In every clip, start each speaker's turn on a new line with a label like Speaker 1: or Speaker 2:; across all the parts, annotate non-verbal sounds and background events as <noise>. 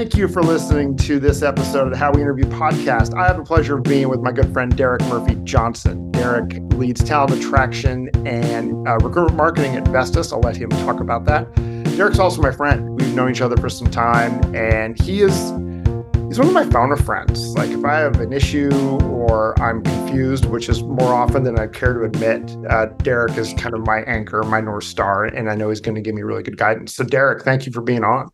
Speaker 1: thank you for listening to this episode of the How We Interview podcast. I have the pleasure of being with my good friend Derek Murphy Johnson. Derek leads talent attraction and uh, recruitment marketing at Vestas. I'll let him talk about that. Derek's also my friend. We've known each other for some time, and he is he's one of my founder friends. Like if I have an issue or I'm confused, which is more often than I care to admit, uh, Derek is kind of my anchor, my north star, and I know he's going to give me really good guidance. So Derek, thank you for being on.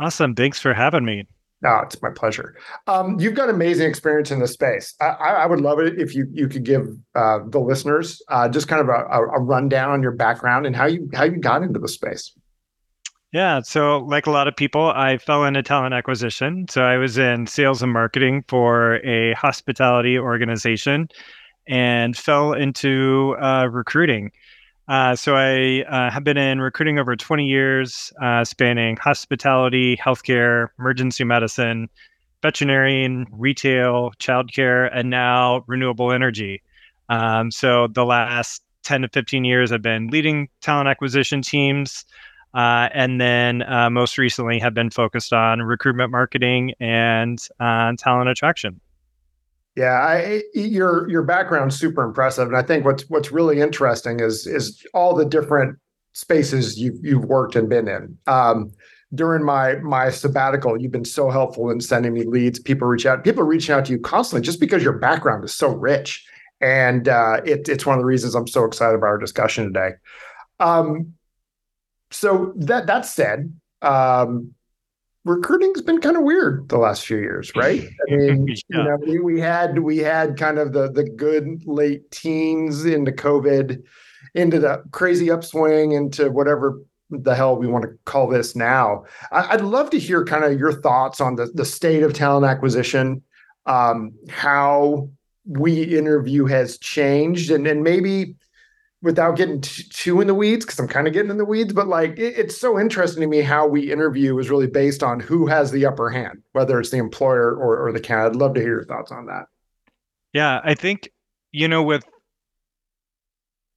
Speaker 2: Awesome. Thanks for having me.
Speaker 1: No, it's my pleasure. Um, you've got amazing experience in this space. I, I, would love it if you you could give uh, the listeners uh, just kind of a, a, rundown on your background and how you how you got into the space.
Speaker 2: Yeah, so like a lot of people, I fell into talent acquisition. So I was in sales and marketing for a hospitality organization, and fell into uh, recruiting. Uh, so I uh, have been in recruiting over 20 years, uh, spanning hospitality, healthcare, emergency medicine, veterinarian, retail, childcare, and now renewable energy. Um, so the last 10 to 15 years, I've been leading talent acquisition teams. Uh, and then uh, most recently have been focused on recruitment marketing and talent attraction.
Speaker 1: Yeah, I, your your background's super impressive, and I think what's what's really interesting is is all the different spaces you've you've worked and been in. Um, during my my sabbatical, you've been so helpful in sending me leads. People reach out, people are reaching out to you constantly just because your background is so rich, and uh, it, it's one of the reasons I'm so excited about our discussion today. Um, so that that said, um, recruiting's been kind of weird the last few years, <laughs> right? I mean, <laughs> yeah. you know, we, we had we had kind of the the good late teens into COVID, into the crazy upswing, into whatever the hell we want to call this now. I, would love to hear kind of your thoughts on the the state of talent acquisition, um, how we interview has changed, and and maybe without getting t- too in the weeds because i'm kind of getting in the weeds but like it, it's so interesting to me how we interview is really based on who has the upper hand whether it's the employer or, or the candidate. I'd love to hear your thoughts on that.
Speaker 2: Yeah i think you know with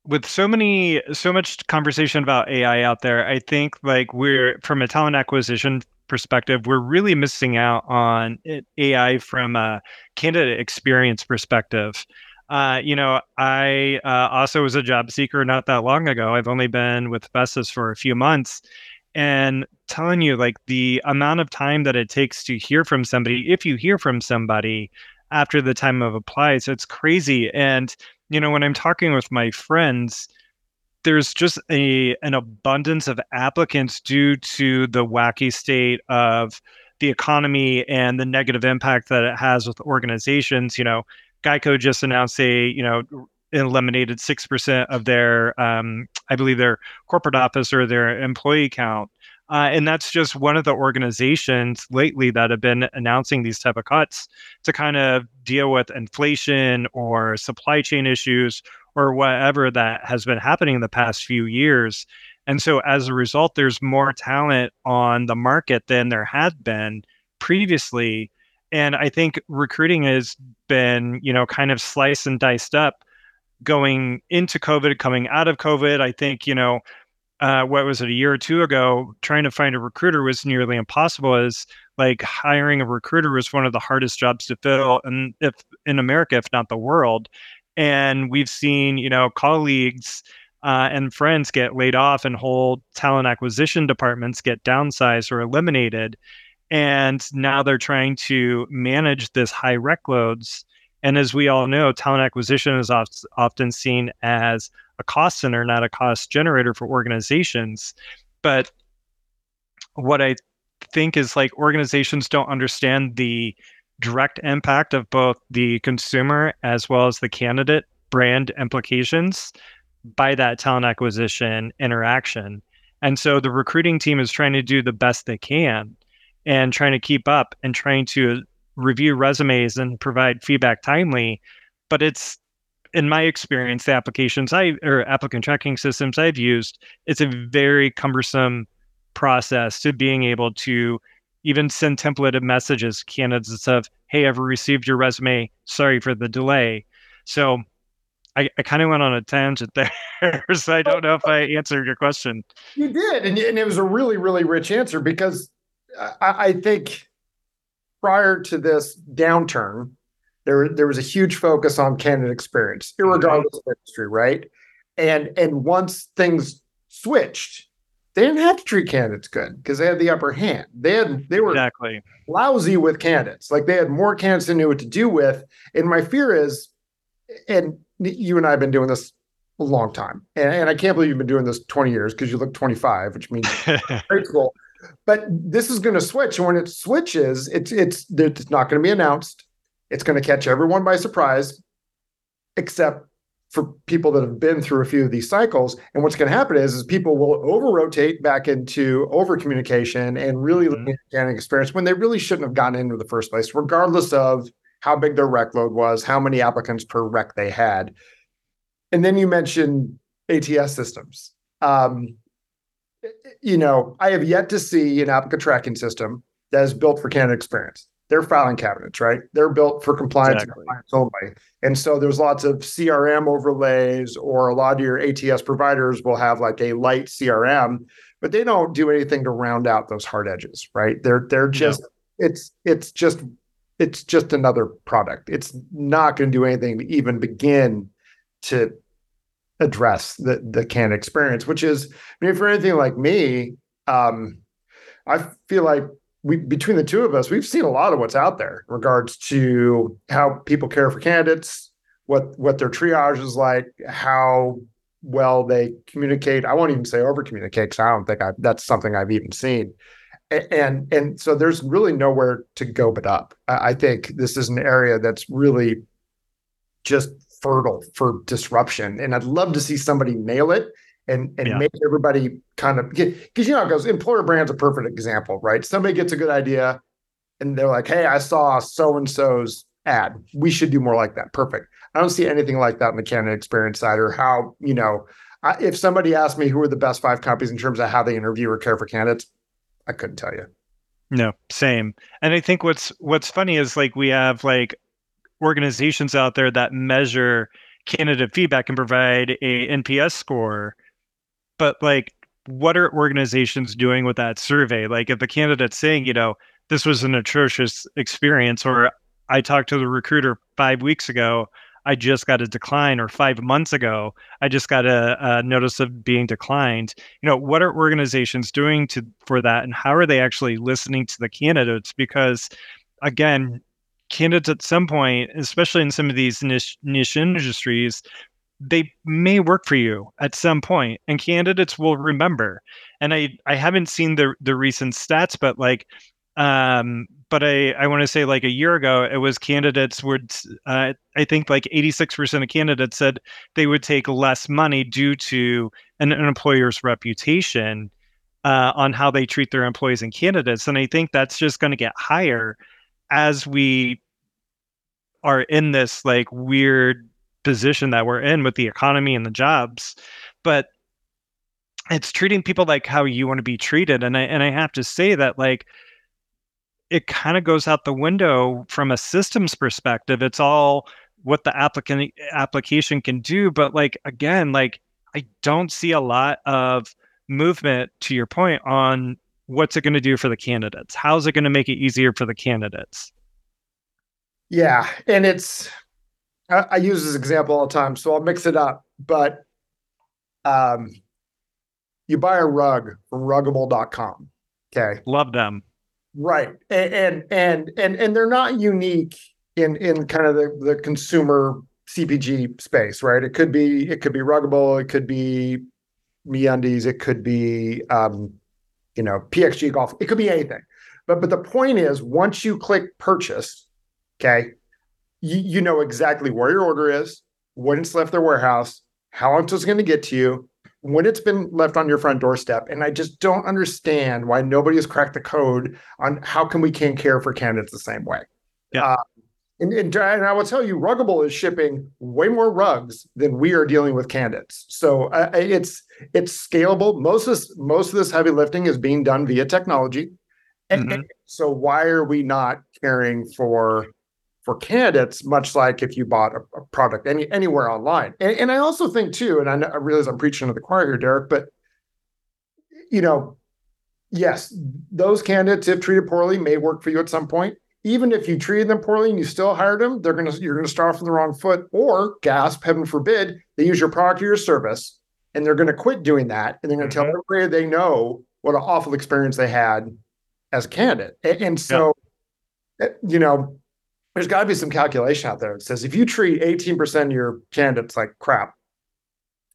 Speaker 2: with so many so much conversation about ai out there i think like we're from a talent acquisition perspective we're really missing out on eh, ai from a candidate experience perspective uh, you know, I uh, also was a job seeker not that long ago. I've only been with Vestas for a few months. And telling you, like, the amount of time that it takes to hear from somebody, if you hear from somebody after the time of apply, so it's crazy. And, you know, when I'm talking with my friends, there's just a an abundance of applicants due to the wacky state of the economy and the negative impact that it has with organizations. You know, Geico just announced they, you know, eliminated 6% of their, um, I believe, their corporate office or their employee count. Uh, and that's just one of the organizations lately that have been announcing these type of cuts to kind of deal with inflation or supply chain issues or whatever that has been happening in the past few years. And so as a result, there's more talent on the market than there had been previously and I think recruiting has been, you know, kind of sliced and diced up going into COVID, coming out of COVID. I think, you know, uh, what was it, a year or two ago, trying to find a recruiter was nearly impossible as like hiring a recruiter was one of the hardest jobs to fill and if in America, if not the world. And we've seen, you know, colleagues uh, and friends get laid off and whole talent acquisition departments get downsized or eliminated and now they're trying to manage this high rec loads. And as we all know, talent acquisition is often seen as a cost center, not a cost generator for organizations. But what I think is like organizations don't understand the direct impact of both the consumer as well as the candidate brand implications by that talent acquisition interaction. And so the recruiting team is trying to do the best they can and trying to keep up and trying to review resumes and provide feedback timely. But it's in my experience, the applications I or applicant tracking systems I've used, it's a very cumbersome process to being able to even send templated messages candidates of, hey, I've received your resume. Sorry for the delay. So I, I kind of went on a tangent <laughs> there, so I don't know if I answered your question.
Speaker 1: You did, and, and it was a really, really rich answer because I, I think prior to this downturn, there there was a huge focus on candidate experience, mm-hmm. regardless of industry, right? And and once things switched, they didn't have to treat candidates good because they had the upper hand. They had they were
Speaker 2: exactly
Speaker 1: lousy with candidates. Like they had more candidates than knew what to do with. And my fear is, and you and I have been doing this a long time, and, and I can't believe you've been doing this 20 years because you look 25, which means <laughs> great school. But this is going to switch, and when it switches, it's it's it's not going to be announced. It's going to catch everyone by surprise, except for people that have been through a few of these cycles. And what's going to happen is, is people will over rotate back into over communication and really mm-hmm. looking experience when they really shouldn't have gotten into the first place, regardless of how big their rec load was, how many applicants per rec they had. And then you mentioned ATS systems. Um, you know, I have yet to see an applicant tracking system that is built for candidate experience they're filing cabinets, right? They're built for compliance, exactly. compliance only. And so there's lots of CRM overlays, or a lot of your ATS providers will have like a light CRM, but they don't do anything to round out those hard edges, right? They're they're just no. it's it's just it's just another product. It's not going to do anything to even begin to address the the can experience, which is I mean, for anything like me, um, I feel like we between the two of us, we've seen a lot of what's out there in regards to how people care for candidates, what what their triage is like, how well they communicate. I won't even say over communicate because I don't think I that's something I've even seen. And and so there's really nowhere to go but up. I think this is an area that's really just fertile for disruption, and I'd love to see somebody nail it and and yeah. make everybody kind of get because you know it goes employer brand's a perfect example right? Somebody gets a good idea and they're like hey i saw so and so's ad. We should do more like that. Perfect. I don't see anything like that in the candidate experience side or how you know I, if somebody asked me who are the best five companies in terms of how they interview or care for candidates i couldn't tell you.
Speaker 2: No same. And i think what's what's funny is like we have like organizations out there that measure candidate feedback and provide a nps score. But like what are organizations doing with that survey? Like if the candidate's saying you know this was an atrocious experience or i talked to the recruiter five weeks ago. I just got a decline or five months ago i just got a, a notice of being declined. You know what are organizations doing to for that and how are they actually listening to the candidates? Because again candidates at some point especially in some of these niche niche industries they may work for you at some point and candidates will remember. And i i haven't seen the the recent stats but like um but i i want to say like a year ago it was candidates would uh, i think like 86% of candidates said they would take less money due to an, an employer's reputation uh, on how they treat their employees and candidates and i think that's just going to get higher as we are in this like weird position that we're in with the economy and the jobs but it's treating people like how you want to be treated. And i and i have to say that like it kind of goes out the window from a systems perspective. It's all what the applicant application can do but like again like i don't see a lot of movement to your point on what's it going to do for the candidates how's it going to make it easier for the candidates
Speaker 1: yeah and it's I, I, use this example all the time, so I'll mix it up. But um, you buy a rug from ruggable.com. Okay.
Speaker 2: Love them.
Speaker 1: Right. And and and and, they're not unique in in kind of the, the consumer CPG space, right? It could be it could be ruggable, it could be MeUndies, it could be um, you know, PXG golf, it could be anything. But but the point is once you click purchase, okay, you, you know exactly where your order is, when it's left their warehouse, how long it's going to get to you, when it's been left on your front doorstep. And I just don't understand why nobody has cracked the code on how can we can't care for candidates the same way.
Speaker 2: Yeah. Uh,
Speaker 1: and, and, and, I will tell you, Ruggable is shipping way more rugs than we are dealing with candidates. So uh, it's it's scalable. Most of this, most of this heavy lifting is being done via technology. And, mm-hmm. and so why are we not caring for for candidates, much like if you bought a, a product any anywhere online. And, and, I also think too, and I, I realize I'm preaching to the choir here, Derek, but you know, yes, those candidates, if treated poorly, may work for you at some point. Even if you treated them poorly and you still hired them, they're gonna you're gonna start off on the wrong foot. Or gasp, heaven forbid, they use your product or your service and they're gonna quit doing that and they're gonna mm-hmm. tell everybody they know what an awful experience they had as a candidate. And, and so, yeah. you know, there's got to be some calculation out there that says if you treat 18% of your candidates like crap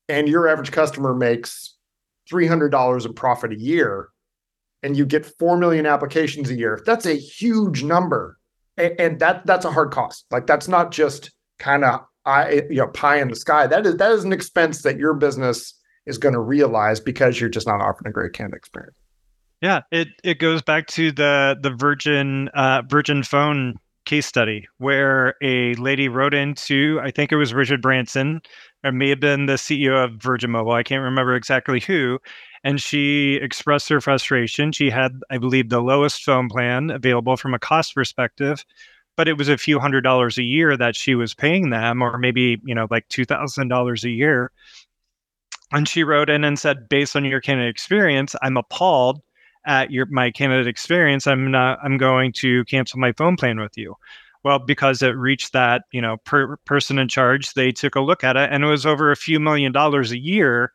Speaker 1: and your average customer makes $300 in profit a year and you get 4 million applications a year that's a huge number and, that that's a hard cost like that's not just kind of i you know pie in the sky that is that is an expense that your business is going to realize because you're just not offering a great candidate experience
Speaker 2: yeah it it goes back to the the virgin uh virgin phone case study where a lady wrote into, I think it was Richard Branson, or may have been the CEO of Virgin Mobile. I can't remember exactly who. And she expressed her frustration. She had, I believe, the lowest phone plan available from a cost perspective, but it was a few hundred dollars a year that she was paying them, or maybe, you know, like $2,000 a year. And she wrote in and said, based on your candidate experience, I'm appalled at your my candidate experience, I'm not I'm going to cancel my phone plan with you. Well, because it reached that, you know, per person in charge, they took a look at it and it was over a few million dollars a year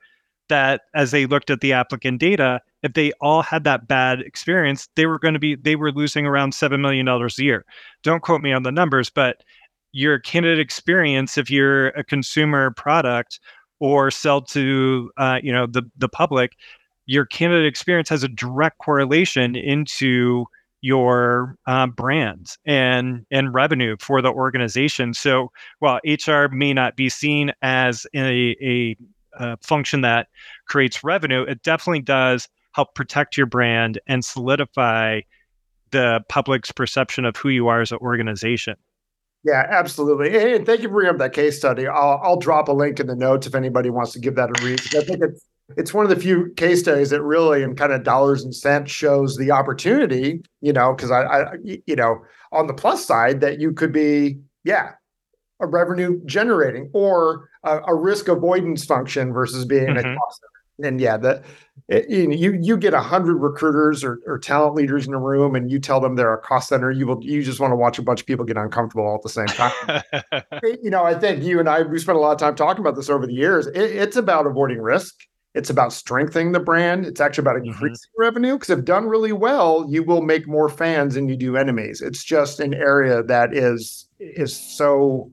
Speaker 2: that as they looked at the applicant data, if they all had that bad experience, they were going to be they were losing around 7 million dollars a year. Don't quote me on the numbers, but your candidate experience if you're a consumer product or sell to uh, you know the the public your candidate experience has a direct correlation into your uh, brand and and revenue for the organization. So while HR may not be seen as a, a, a function that creates revenue, it definitely does help protect your brand and solidify the public's perception of who you are as an organization.
Speaker 1: Yeah, absolutely. And thank you for bringing up that case study. I'll, I'll drop a link in the notes if anybody wants to give that a read. I think it's it's one of the few case studies that really in kind of dollars and cents shows the opportunity you know because I, I you know on the plus side that you could be yeah a revenue generating or a, a risk avoidance function versus being mm-hmm. a cost center. and yeah that you you get a hundred recruiters or, or talent leaders in a room and you tell them they're a cost center you will you just want to watch a bunch of people get uncomfortable all at the same time <laughs> you know i think you and i we spent a lot of time talking about this over the years it, it's about avoiding risk it's about strengthening the brand. It's actually about mm-hmm. increasing mm-hmm. revenue because if done really well, you will make more fans than you do enemies. It's just an area that is is so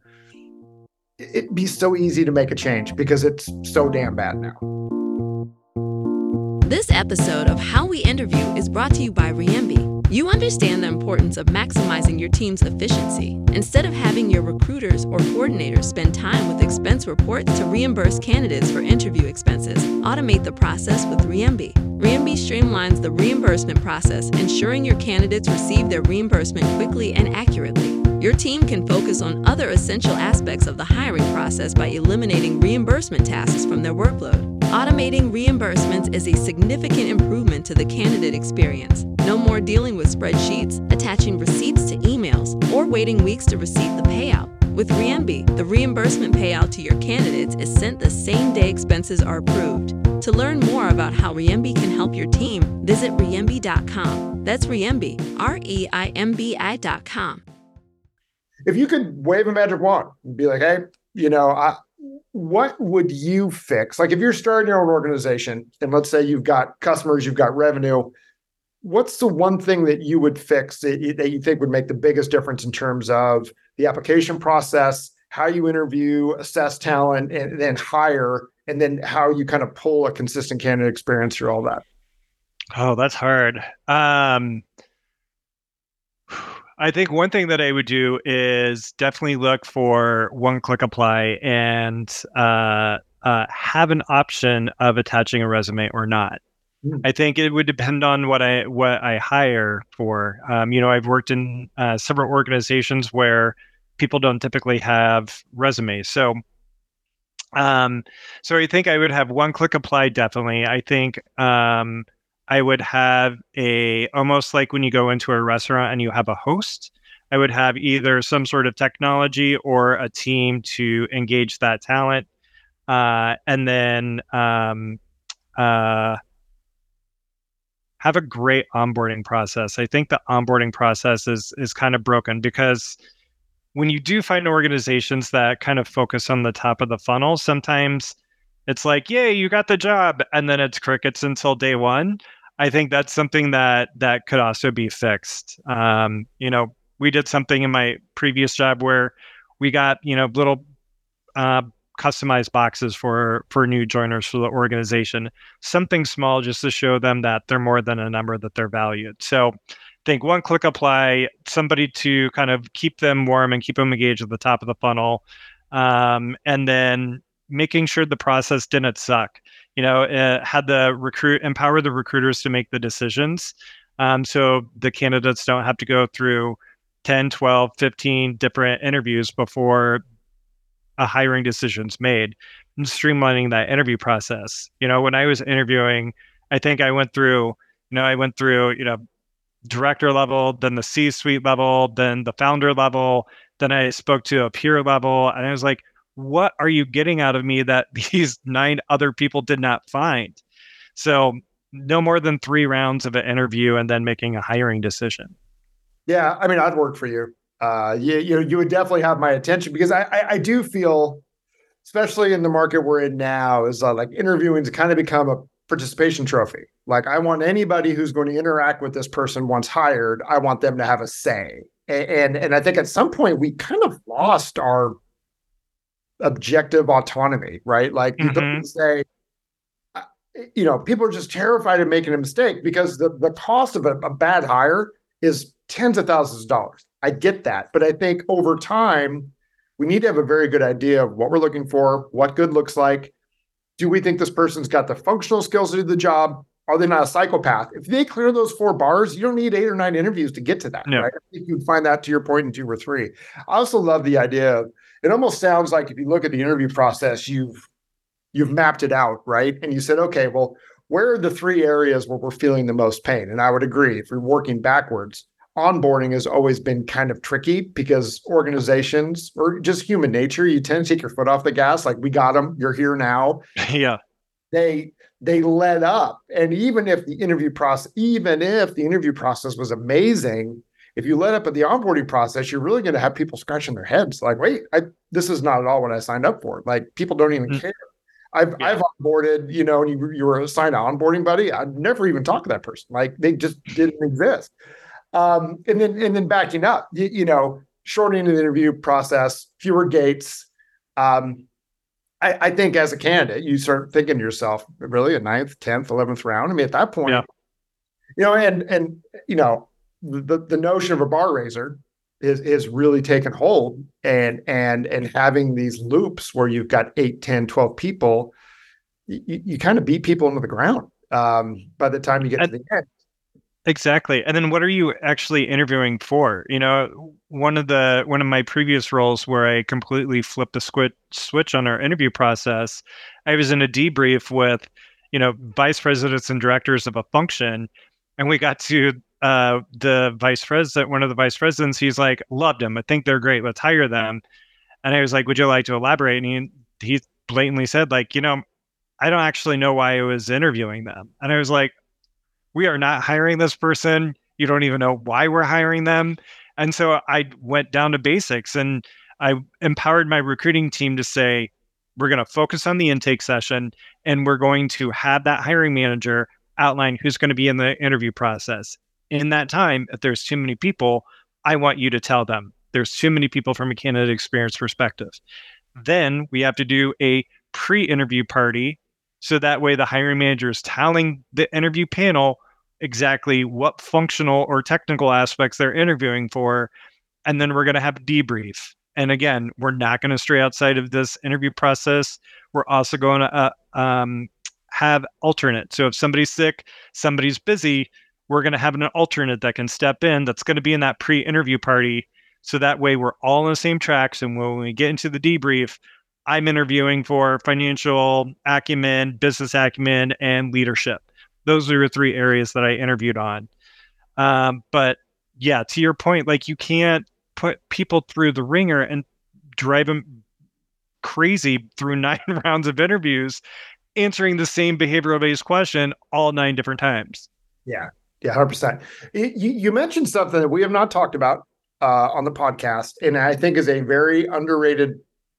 Speaker 1: it'd be so easy to make a change because it's so damn bad now.
Speaker 3: This episode of How We Interview is brought to you by Reimbi. You understand the importance of maximizing your team's efficiency. Instead of having your recruiters or coordinators spend time with expense reports to reimburse candidates for interview expenses, automate the process with Reimbi. Reimbi streamlines the reimbursement process, ensuring your candidates receive their reimbursement quickly and accurately. Your team can focus on other essential aspects of the hiring process by eliminating reimbursement tasks from their workload. Automating reimbursements is a significant improvement to the candidate experience. No more dealing with spreadsheets, attaching receipts to emails, or waiting weeks to receive the payout. With Reimbi, the reimbursement payout to your candidates is sent the same day expenses are approved. To learn more about how Reimbi can help your team, visit reimbi.com. That's Reimbi, R E I M B I.com.
Speaker 1: If you could wave a magic wand and be like, hey, you know, I, what would you fix? Like if you're starting your own organization and let's say you've got customers, you've got revenue, what's the one thing that you would fix that you, that you think would make the biggest difference in terms of the application process, how you interview, assess talent, and then hire, and then how you kind of pull a consistent candidate experience through all that?
Speaker 2: Oh, that's hard. Um, I think one thing that I would do is definitely look for one click apply and uh, uh, have an option of attaching a resume or not. Mm. I think it would depend on what I what I hire for. Um, you know, I've worked in uh, several organizations where people don't typically have resumes, so um, so I think I would have one click apply definitely. I think um, I would have a almost like when you go into a restaurant and you have a host. I would have either some sort of technology or a team to engage that talent, uh, and then um, uh, have a great onboarding process. I think the onboarding process is is kind of broken because when you do find organizations that kind of focus on the top of the funnel, sometimes it's like, yay, you got the job, and then it's crickets until day one. I think that's something that that could also be fixed. Um, you know, we did something in my previous job where we got you know little uh, customized boxes for for new joiners for the organization something small just to show them that they're more than a number that they're valued so think one click apply somebody to kind of keep them warm and keep them engaged at the top of the funnel um, and then making sure the process didn't suck you know uh, had the recruit empower the recruiters to make the decisions um, so the candidates don't have to go through 10 12 15 different interviews before a hiring decision's made and streamlining that interview process. You know, when I was interviewing, I think I went through, you know, I went through, you know, director level, then the C suite level, then the founder level, then I spoke to a peer level, and I was like, what are you getting out of me that <laughs> these nine other people did not find? So, no more than three rounds of an interview and then making a hiring decision.
Speaker 1: Yeah, I mean, I'd work for you uh, you, you you would definitely have my attention because I, I, I do feel, especially in the market we're in now, is uh, like interviewing to kind of become a participation trophy. Like I want anybody who's going to interact with this person once hired, I want them to have a say. And and, and I think at some point we kind of lost our objective autonomy, right? Like you mm-hmm. say, uh, you know, people are just terrified of making a mistake because the the cost of a, a bad hire is tens of thousands of dollars. I get that. But I think over time, we need to have a very good idea of what we're looking for, what good looks like. Do we think this person's got the functional skills to do the job? Are they not a psychopath? If they clear those four bars, you don't need eight or nine interviews to get to that. No. Right? I think you'd find that to your point in two or three. I also love the idea of it almost sounds like if you look at the interview process, you've you've mapped it out, right? And you said, okay, well, where are the three areas where we're feeling the most pain? And I would agree, if you're working backwards, onboarding has always been kind of tricky because organizations or just human nature, you tend to take your foot off the gas. Like we got them, you're here now. <laughs>
Speaker 2: yeah.
Speaker 1: They they let up, and even if the interview process, even if the interview process was amazing, if you let up at the onboarding process, you're really going to have people scratching their heads, like, "Wait, I, this is not at all what I signed up for." Like people don't even mm-hmm. care. I've yeah. I've onboarded, you know, and you, you were assigned an onboarding buddy. I'd never even talked to that person. Like they just didn't exist. Um, and then and then backing up, you, you, know, shortening the interview process, fewer gates. Um, I, I, think as a candidate, you start thinking to yourself, really a ninth, tenth, eleventh round. I mean, at that point, yeah. you know, and and you know, the the notion of a bar raiser is is really taken hold and and and having these loops where you've got 8 10 12 people you, you kind of beat people into the ground um, by the time you get and, to the end
Speaker 2: Exactly. And then what are you actually interviewing for? You know, one of the one of my previous roles where I completely flipped the squid, switch on our interview process, I was in a debrief with, you know, vice presidents and directors of a function and we got to uh, the vice president, one of the vice presidents, he's like, loved them. I think they're great. Let's hire them. And I was like, would you like to elaborate? And he, he blatantly said, like, you know, I don't actually know why I was interviewing them. And I was like, we are not hiring this person. You don't even know why we're hiring them. And so I went down to basics and I empowered my recruiting team to say, we're going to focus on the intake session and we're going to have that hiring manager outline who's going to be in the interview process. In that time, if there's too many people, I want you to tell them there's too many people from a candidate experience perspective. Then we have to do a pre interview party so that way, the hiring manager is telling the interview panel exactly what functional or technical aspects they're interviewing for. And then we're going to have a debrief. And again, we're not going to stray outside of this interview process. We're also going to uh, um, have alternate. So if somebody's sick, somebody's busy, we're going to have an alternate that can step in that's going to be in that pre interview party. So that way we're all on the same tracks. And when we get into the debrief, I'm interviewing for financial acumen, business acumen, and leadership. Those are the three areas that I interviewed on. Um, but yeah, to your point, like you can't put people through the ringer and drive them crazy through <laughs> nine rounds of interviews, answering the same behavioral based question all nine different times.
Speaker 1: Yeah, yeah, hundred percent. You, you mentioned something that we have not talked about uh, on the podcast, and I think is a very underrated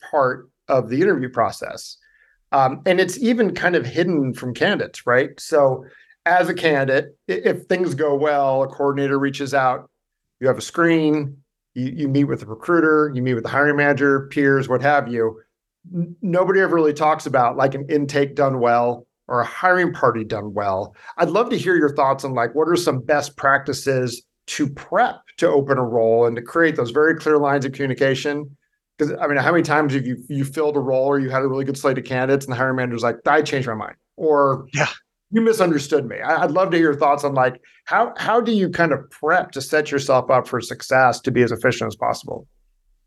Speaker 1: part of the interview process. Um, and it's even kind of hidden from candidates, right? So, as a candidate, if things go well, a coordinator reaches out, you have a screen, you, you meet with the recruiter, you meet with the hiring manager, peers, what have you. N- nobody ever really talks about like an intake done well or a hiring party done well. I'd love to hear your thoughts on like what are some best practices to prep to open a role and to create those very clear lines of communication. Because I mean, how many times have you you filled a role or you had a really good slate of candidates and the hiring manager's like, I changed my mind, or
Speaker 2: yeah,
Speaker 1: you misunderstood me. I, would love to hear your thoughts on like how how do you kind of prep to set yourself up for success to be as efficient as possible.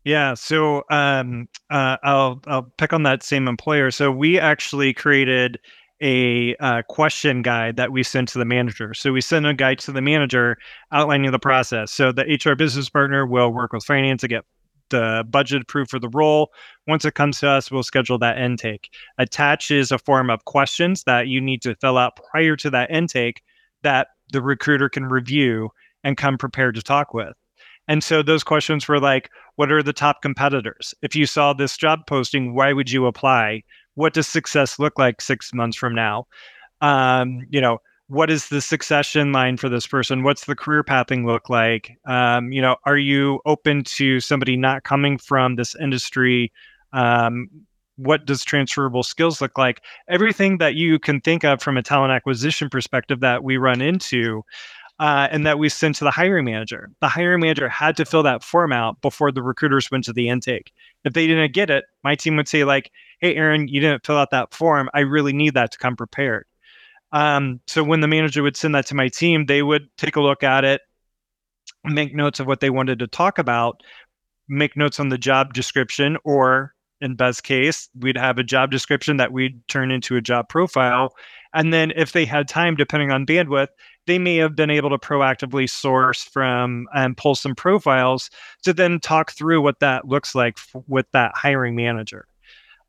Speaker 2: Yeah, so um, uh, I'll I'll pick on that same employer. So we actually created a uh, question guide that we sent to the manager. So we send a guide to the manager outlining the process. So the HR business partner will work with finance to get the budget approved for the role. Once it comes to us, we'll schedule that intake. Attach is a form of questions that you need to fill out prior to that intake that the recruiter can review and come prepared to talk with. And so those questions were like, what are the top competitors? If you saw this job posting, why would you apply? what does success look like six months from now? Um, you know, what is the succession line for this person? What's the career pathing look like? Um, you know, are you open to somebody not coming from this industry? Um, what does transferable skills look like? Everything that you can think of from a talent acquisition perspective that we run into uh, and that we sent to the hiring manager. The hiring manager had to fill that form out before the recruiters went to the intake. If they didn't get it, my team would say like, "Hey, Aaron, you didn't fill out that form. I really need that to come prepared." Um, so when the manager would send that to my team, they would take a look at it, make notes of what they wanted to talk about, make notes on the job description, or in best case, we'd have a job description that we'd turn into a job profile. And then if they had time, depending on bandwidth, they may have been able to proactively source from and pull some profiles to then talk through what that looks like f- with that hiring manager.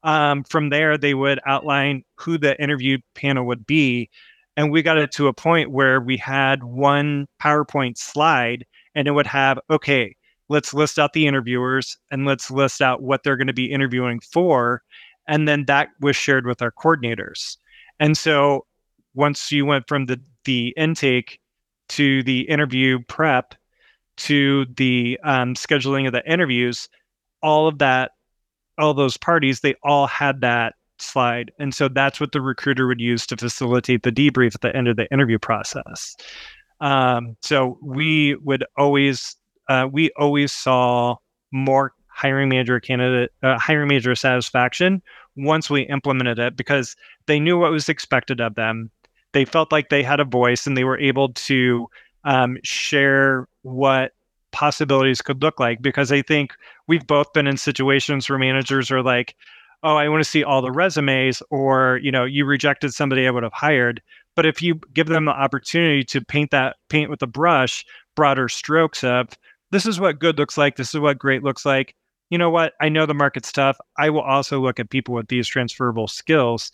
Speaker 2: Um, from there, they would outline who the interview panel would be. And we got it to a point where we had one PowerPoint slide and it would have, okay, let's list out the interviewers and let's list out what they're going to be interviewing for. And then that was shared with our coordinators. And so once you went from the the intake to the interview prep to the um, scheduling of the interviews, all of that, all those parties, they all had that slide. And so that's what the recruiter would use to facilitate the debrief at the end of the interview process. Um, so we would always, uh, we always saw more hiring manager candidate, uh, hiring manager satisfaction once we implemented it because they knew what was expected of them they felt like they had a voice and they were able to um, share what possibilities could look like because I think we've both been in situations where managers are like, oh, I want to see all the resumes, or you know, you rejected somebody I would have hired. But if you give them the opportunity to paint that paint with a brush, broader strokes of this is what good looks like, this is what great looks like. You know what? I know the market's tough. I will also look at people with these transferable skills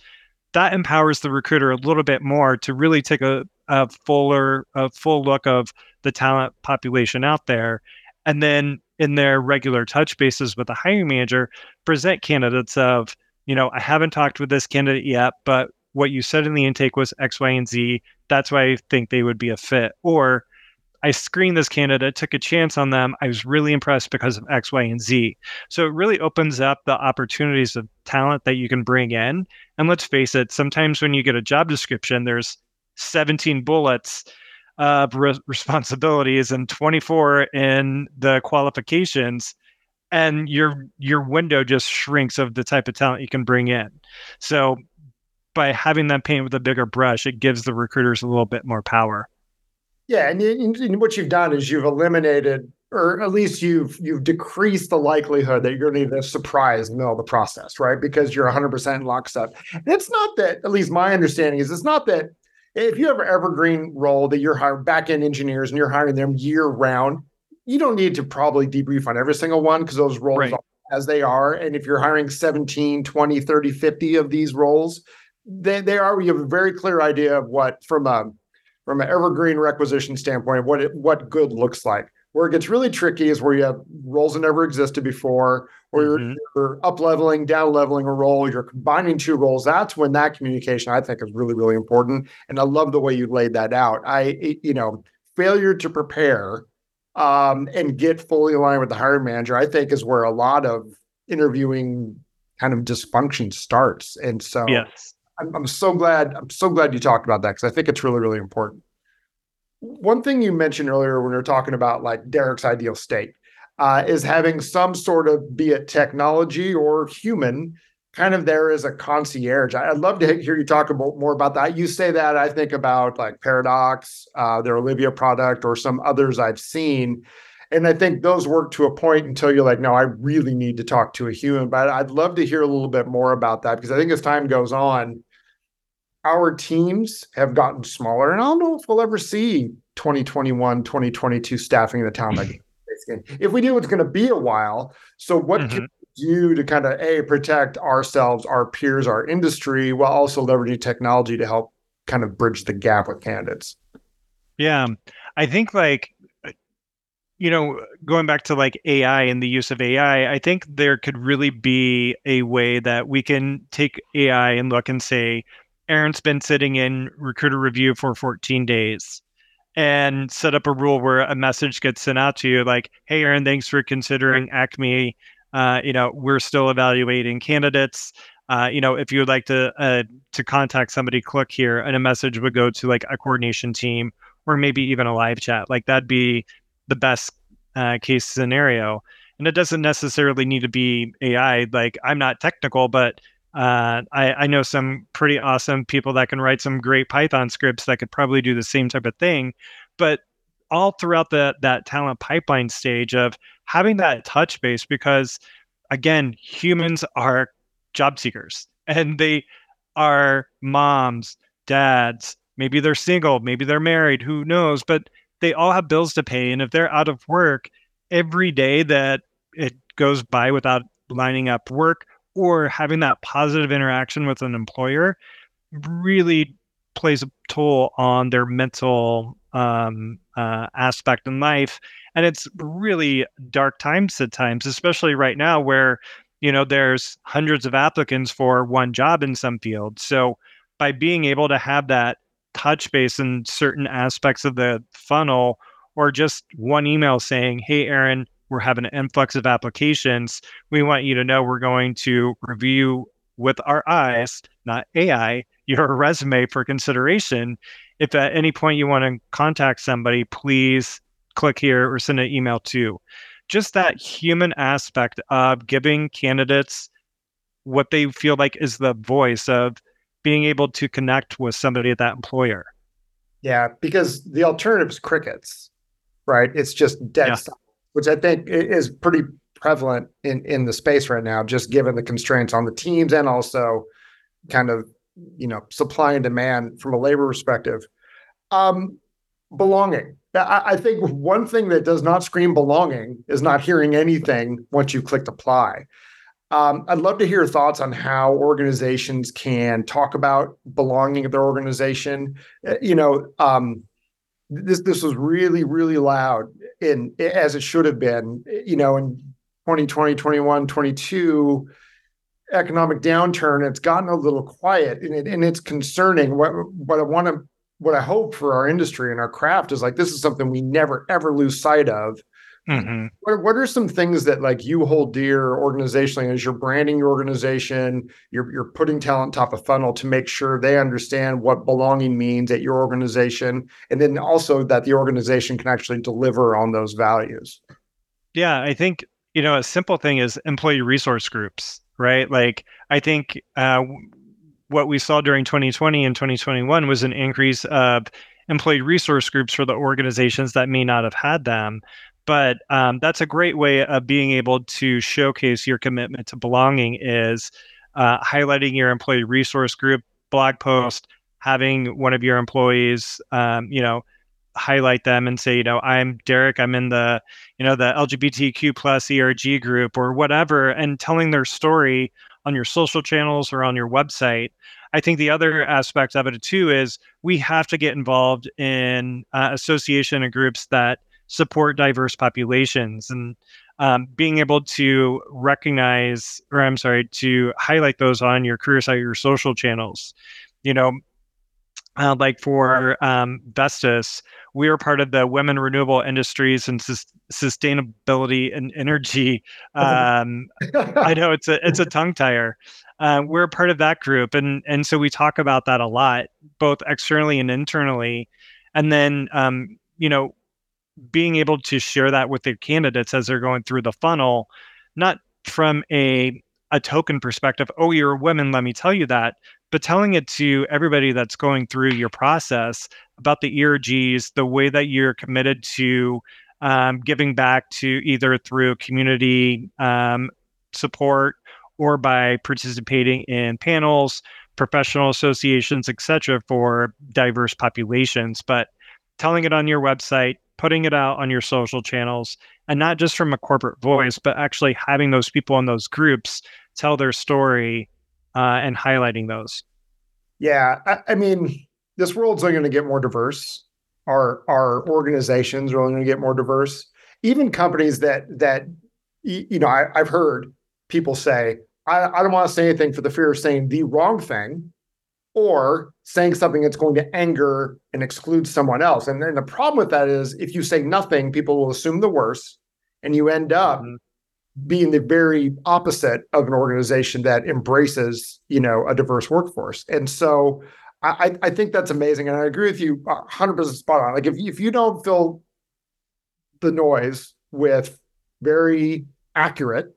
Speaker 2: that empowers the recruiter a little bit more to really take a, a fuller, a full look of the talent population out there. And then in their regular touch bases with the hiring manager, present candidates of, you know, I haven't talked with this candidate yet, but what you said in the intake was X, Y, and Z. That's why I think they would be a fit. Or I screened this candidate, took a chance on them. I was really impressed because of X, Y, and Z. So it really opens up the opportunities of talent that you can bring in. And let's face it, sometimes when you get a job description, there's 17 bullets of re- responsibilities and 24 in the qualifications and your your window just shrinks of the type of talent you can bring in. So by having them paint with a bigger brush, it gives the recruiters a little bit more power.
Speaker 1: Yeah, and, and, what you've done is you've eliminated, or at least you've you've decreased the likelihood that you're going to get a surprise in the middle of the process, right? Because you're 100% in lockstep. And it's not that, at least my understanding is, it's not that if you have an evergreen role that you're hiring back end engineers and you're hiring them year round, you don't need to probably debrief on every single one because those roles right. as they are. And if you're hiring 17, 20, 30, 50 of these roles, they, they are, you have a very clear idea of what from a from an evergreen requisition standpoint, what it, what good looks like. Where it gets really tricky is where you have roles that never existed before, or you're, mm-hmm. you're up leveling, down leveling a role, you're combining two roles. That's when that communication I think is really, really important. And I love the way you laid that out. I, you know, failure to prepare um, and get fully aligned with the hiring manager, I think is where a lot of interviewing kind of dysfunction starts. And so
Speaker 2: yes.
Speaker 1: I'm, I'm so glad, I'm so glad you talked about that because I think it's really, really important. One thing you mentioned earlier when we were talking about like Derek's ideal state uh, is having some sort of, be it technology or human, kind of there as a concierge. I'd love to hear you talk about more about that. You say that I think about like Paradox, uh, their Olivia product, or some others I've seen. And I think those work to a point until you're like, no, I really need to talk to a human. But I'd love to hear a little bit more about that because I think as time goes on, our teams have gotten smaller. And I don't know if we'll ever see 2021, 2022 staffing in the town again. <laughs> If we do, it's going to be a while. So, what mm-hmm. can we do to kind of a protect ourselves, our peers, our industry, while also leveraging technology to help kind of bridge the gap with candidates?
Speaker 2: Yeah, I think like you know, going back to like AI and the use of AI, I think there could really be a way that we can take AI and look and say, Aaron's been sitting in recruiter review for 14 days and set up a rule where a message gets sent out to you like, hey, Aaron, thanks for considering Acme. Uh, you know, we're still evaluating candidates. Uh, you know, if you would like to uh, to contact somebody, click here, and a message would go to like a coordination team or maybe even a live chat. Like that'd be the best uh, case scenario. And it doesn't necessarily need to be AI. Like I'm not technical, but uh, I, I know some pretty awesome people that can write some great Python scripts that could probably do the same type of thing. But all throughout the that talent pipeline stage of having that touch base, because again, humans are job seekers <laughs> and they are moms, dads, maybe they're single, maybe they're married, who knows? But they all have bills to pay. And if they're out of work, every day that it goes by without lining up work or having that positive interaction with an employer really plays a toll on their mental um, uh, aspect in life. And it's really dark times at times, especially right now where, you know, there's hundreds of applicants for one job in some field. So by being able to have that touch base in certain aspects of the funnel or just one email saying, Hey, Aaron, we're having an influx of applications. We want you to know we're going to review with our eyes, not AI, your <laughs> resume for consideration. If at any point you want to contact somebody, please click here or send an email to. Just that human aspect of giving candidates what they feel like is the voice of being able to connect with somebody at that employer.
Speaker 1: Yeah, because the alternative is crickets, right? It's just dead yeah. Which I think is pretty prevalent in in the space right now, just given the constraints on the teams and also kind of you know supply and demand from a labor perspective. Um, belonging. I, think one thing that does not scream belonging is not hearing anything once you clicked apply. Um, I'd love to hear your thoughts on how organizations can talk about belonging of their organization. Uh, you know, um, this this was really really loud in as it should have been. You know, in 2020, 21, 22 economic downturn, it's gotten a little quiet, and, it, and it's concerning. What what I want to what I hope for our industry and our craft is like this is something we never ever lose sight of Mm-hmm. What, what are some things that like you hold dear organizationally as you're branding your organization, you're you're putting talent top of funnel to make sure they understand what belonging means at your organization, and then also that the organization can actually deliver on those values.
Speaker 2: Yeah, I think you know a simple thing is employee resource groups, right? Like I think uh, what we saw during 2020 and 2021 was an increase of employee resource groups for the organizations that may not have had them but um, that's a great way of being able to showcase your commitment to belonging is uh, highlighting your employee resource group blog post having one of your employees um, you know highlight them and say you know i'm derek i'm in the you know the lgbtq plus erg group or whatever and telling their story on your social channels or on your website. I think the other aspect of it too is we have to get involved in uh, association and groups that support diverse populations and um, being able to recognize, or I'm sorry, to highlight those on your career site, your social channels. You know, uh, like for um, Vestas, we are part of the Women Renewable Industries and Sus- Sustainability and Energy. <laughs> Um, I know it's a it's a tongue tire. Uh, we're a part of that group, and and so we talk about that a lot, both externally and internally. And then, um, you know, being able to share that with their candidates as they're going through the funnel, not from a a token perspective, oh, you're a woman, let me tell you that, but telling it to everybody that's going through your process about the ERGs, the way that you're committed to um, giving back to either through community um, support or by participating in panels, professional associations, etc., for diverse populations. But telling it on your website, putting it out on your social channels, and not just from a corporate voice, but actually having those people in those groups tell their story uh, and highlighting those.
Speaker 1: Yeah, I, I mean, this world's only going to get more diverse. Our our organizations are only going to get more diverse. Even companies that that you know, I, I've heard people say, I, I don't want to say anything for the fear of saying the wrong thing or saying something that's going to anger and exclude someone else. And then the problem with that is if you say nothing, people will assume the worst, and you end up mm-hmm. being the very opposite of an organization that embraces, you know, a diverse workforce. And so I, I think that's amazing. And I agree with you 100% spot on. Like if, if you don't fill the noise with very accurate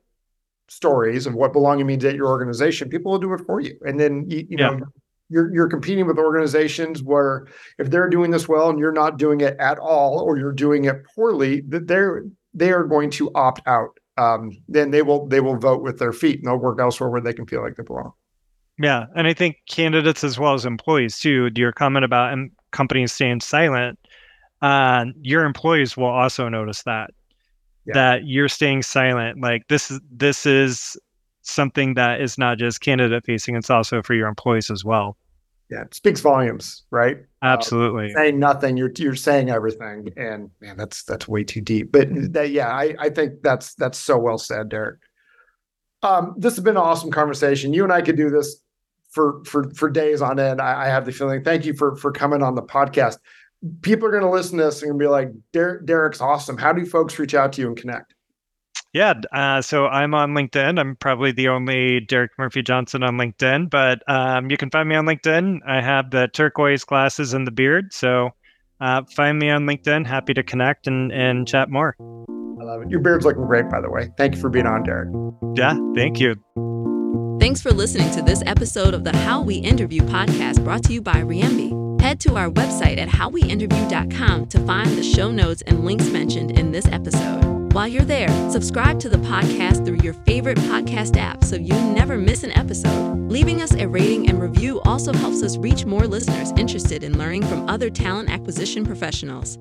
Speaker 1: stories of what belonging means at your organization, people will do it for you. And then you, you yeah. know you're you're competing with organizations where if they're doing this well and you're not doing it at all or you're doing it poorly that they're they are going to opt out. Um, then they will they will vote with their feet and they'll work elsewhere where they can feel like they belong.
Speaker 2: Yeah and i think candidates as well as employees too your comment about um, companies staying silent uh, your employees will also notice that yeah. that you're staying silent. Like this is this is something that is not just candidate facing, it's also for your employees as well.
Speaker 1: Yeah, it speaks volumes, right?
Speaker 2: Absolutely.
Speaker 1: Uh, saying nothing, you're you're saying everything, and man, that's that's way too deep. But that, yeah, I I think that's that's so well said, Derek. Um, this has been an awesome conversation. You and I could do this for for for days on end. I, I have the feeling. Thank you for for coming on the podcast. People are going to listen to this and be like, Derek's awesome. How do folks reach out to you and connect?
Speaker 2: Yeah, uh, so I'm on LinkedIn. I'm probably the only Derek Murphy Johnson on LinkedIn, but um, you can find me on LinkedIn. I have the turquoise glasses and the beard, so uh, find me on LinkedIn. Happy to connect and, and chat more.
Speaker 1: I love it. Your beard's looking great, by the way. Thank you for being on, Derek.
Speaker 2: Yeah, thank you.
Speaker 3: Thanks for listening to this episode of the How We Interview podcast brought to you by Reimbi. Head to our website at howweinterview.com to find the show notes and links mentioned in this episode. While you're there, subscribe to the podcast through your favorite podcast app so you never miss an episode. Leaving us a rating and review also helps us reach more listeners interested in learning from other talent acquisition professionals.